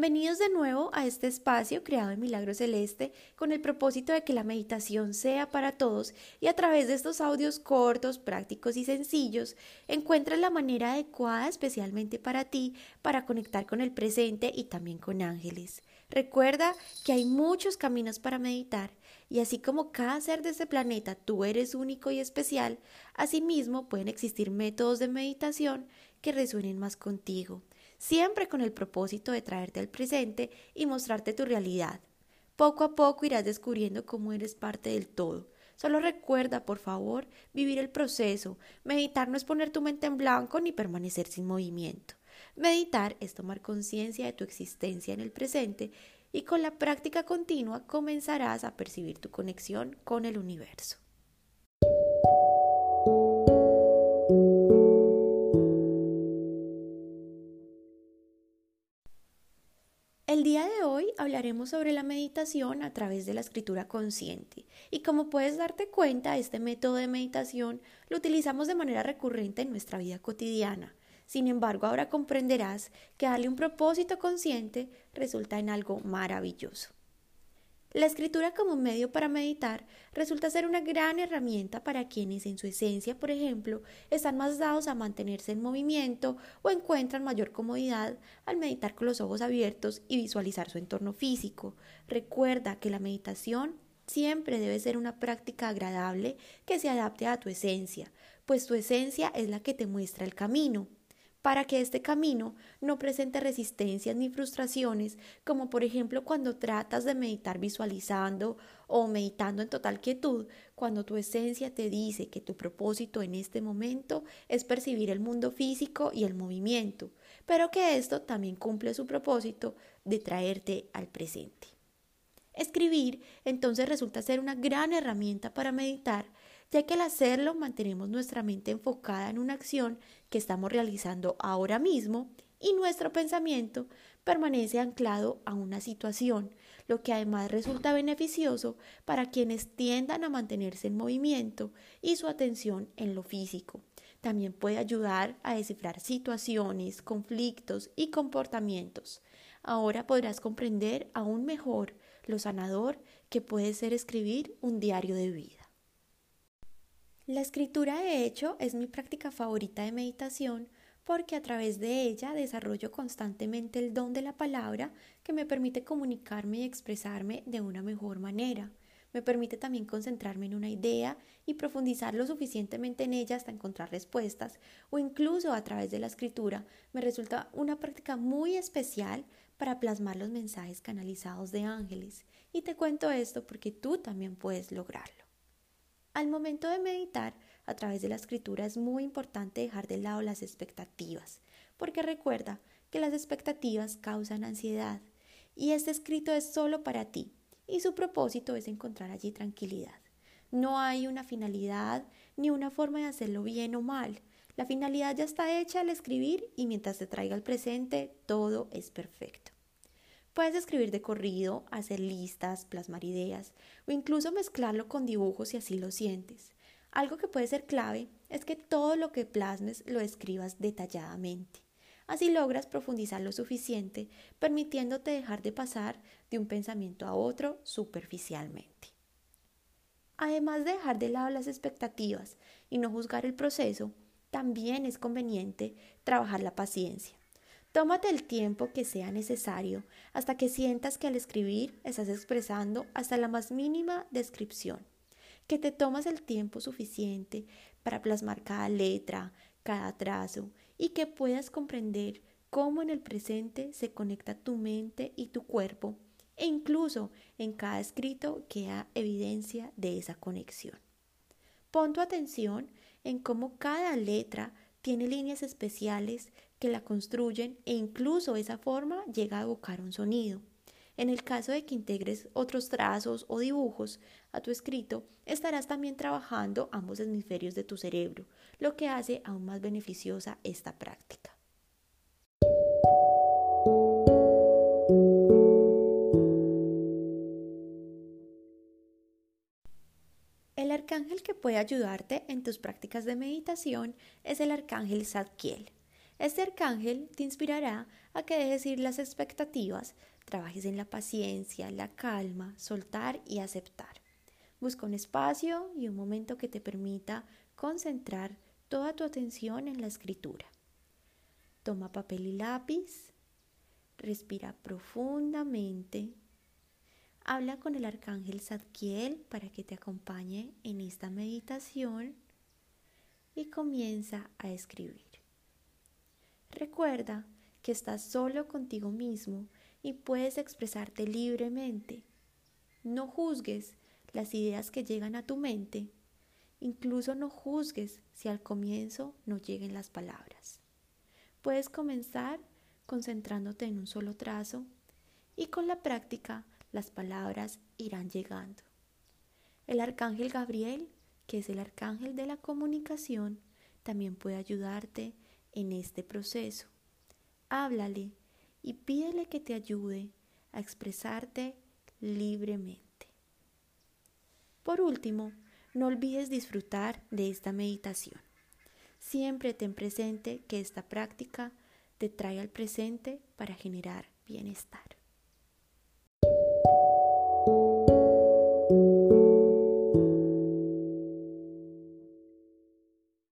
Bienvenidos de nuevo a este espacio creado en Milagro Celeste con el propósito de que la meditación sea para todos y a través de estos audios cortos, prácticos y sencillos encuentres la manera adecuada especialmente para ti para conectar con el presente y también con ángeles. Recuerda que hay muchos caminos para meditar y así como cada ser de este planeta tú eres único y especial, asimismo pueden existir métodos de meditación que resuenen más contigo siempre con el propósito de traerte al presente y mostrarte tu realidad. Poco a poco irás descubriendo cómo eres parte del todo. Solo recuerda, por favor, vivir el proceso. Meditar no es poner tu mente en blanco ni permanecer sin movimiento. Meditar es tomar conciencia de tu existencia en el presente y con la práctica continua comenzarás a percibir tu conexión con el universo. Hablaremos sobre la meditación a través de la escritura consciente y como puedes darte cuenta, este método de meditación lo utilizamos de manera recurrente en nuestra vida cotidiana. Sin embargo, ahora comprenderás que darle un propósito consciente resulta en algo maravilloso. La escritura como medio para meditar resulta ser una gran herramienta para quienes en su esencia, por ejemplo, están más dados a mantenerse en movimiento o encuentran mayor comodidad al meditar con los ojos abiertos y visualizar su entorno físico. Recuerda que la meditación siempre debe ser una práctica agradable que se adapte a tu esencia, pues tu esencia es la que te muestra el camino para que este camino no presente resistencias ni frustraciones, como por ejemplo cuando tratas de meditar visualizando o meditando en total quietud, cuando tu esencia te dice que tu propósito en este momento es percibir el mundo físico y el movimiento, pero que esto también cumple su propósito de traerte al presente. Escribir entonces resulta ser una gran herramienta para meditar ya que al hacerlo mantenemos nuestra mente enfocada en una acción que estamos realizando ahora mismo y nuestro pensamiento permanece anclado a una situación, lo que además resulta beneficioso para quienes tiendan a mantenerse en movimiento y su atención en lo físico. También puede ayudar a descifrar situaciones, conflictos y comportamientos. Ahora podrás comprender aún mejor lo sanador que puede ser escribir un diario de vida. La escritura, de hecho, es mi práctica favorita de meditación porque a través de ella desarrollo constantemente el don de la palabra que me permite comunicarme y expresarme de una mejor manera. Me permite también concentrarme en una idea y profundizar lo suficientemente en ella hasta encontrar respuestas o incluso a través de la escritura me resulta una práctica muy especial para plasmar los mensajes canalizados de ángeles. Y te cuento esto porque tú también puedes lograrlo. Al momento de meditar a través de la escritura es muy importante dejar de lado las expectativas, porque recuerda que las expectativas causan ansiedad y este escrito es solo para ti y su propósito es encontrar allí tranquilidad. No hay una finalidad ni una forma de hacerlo bien o mal. La finalidad ya está hecha al escribir y mientras te traiga al presente todo es perfecto. Puedes escribir de corrido, hacer listas, plasmar ideas o incluso mezclarlo con dibujos si así lo sientes. Algo que puede ser clave es que todo lo que plasmes lo escribas detalladamente. Así logras profundizar lo suficiente, permitiéndote dejar de pasar de un pensamiento a otro superficialmente. Además de dejar de lado las expectativas y no juzgar el proceso, también es conveniente trabajar la paciencia. Tómate el tiempo que sea necesario hasta que sientas que al escribir estás expresando hasta la más mínima descripción, que te tomas el tiempo suficiente para plasmar cada letra, cada trazo y que puedas comprender cómo en el presente se conecta tu mente y tu cuerpo e incluso en cada escrito queda evidencia de esa conexión. Pon tu atención en cómo cada letra tiene líneas especiales que la construyen e incluso esa forma llega a evocar un sonido. En el caso de que integres otros trazos o dibujos a tu escrito, estarás también trabajando ambos hemisferios de tu cerebro, lo que hace aún más beneficiosa esta práctica. El arcángel que puede ayudarte en tus prácticas de meditación es el arcángel Zadkiel. Este arcángel te inspirará a que dejes ir las expectativas, trabajes en la paciencia, la calma, soltar y aceptar. Busca un espacio y un momento que te permita concentrar toda tu atención en la escritura. Toma papel y lápiz, respira profundamente, habla con el arcángel Zadkiel para que te acompañe en esta meditación y comienza a escribir. Recuerda que estás solo contigo mismo y puedes expresarte libremente. No juzgues las ideas que llegan a tu mente. Incluso no juzgues si al comienzo no lleguen las palabras. Puedes comenzar concentrándote en un solo trazo y con la práctica las palabras irán llegando. El arcángel Gabriel, que es el arcángel de la comunicación, también puede ayudarte en este proceso. Háblale y pídele que te ayude a expresarte libremente. Por último, no olvides disfrutar de esta meditación. Siempre ten presente que esta práctica te trae al presente para generar bienestar.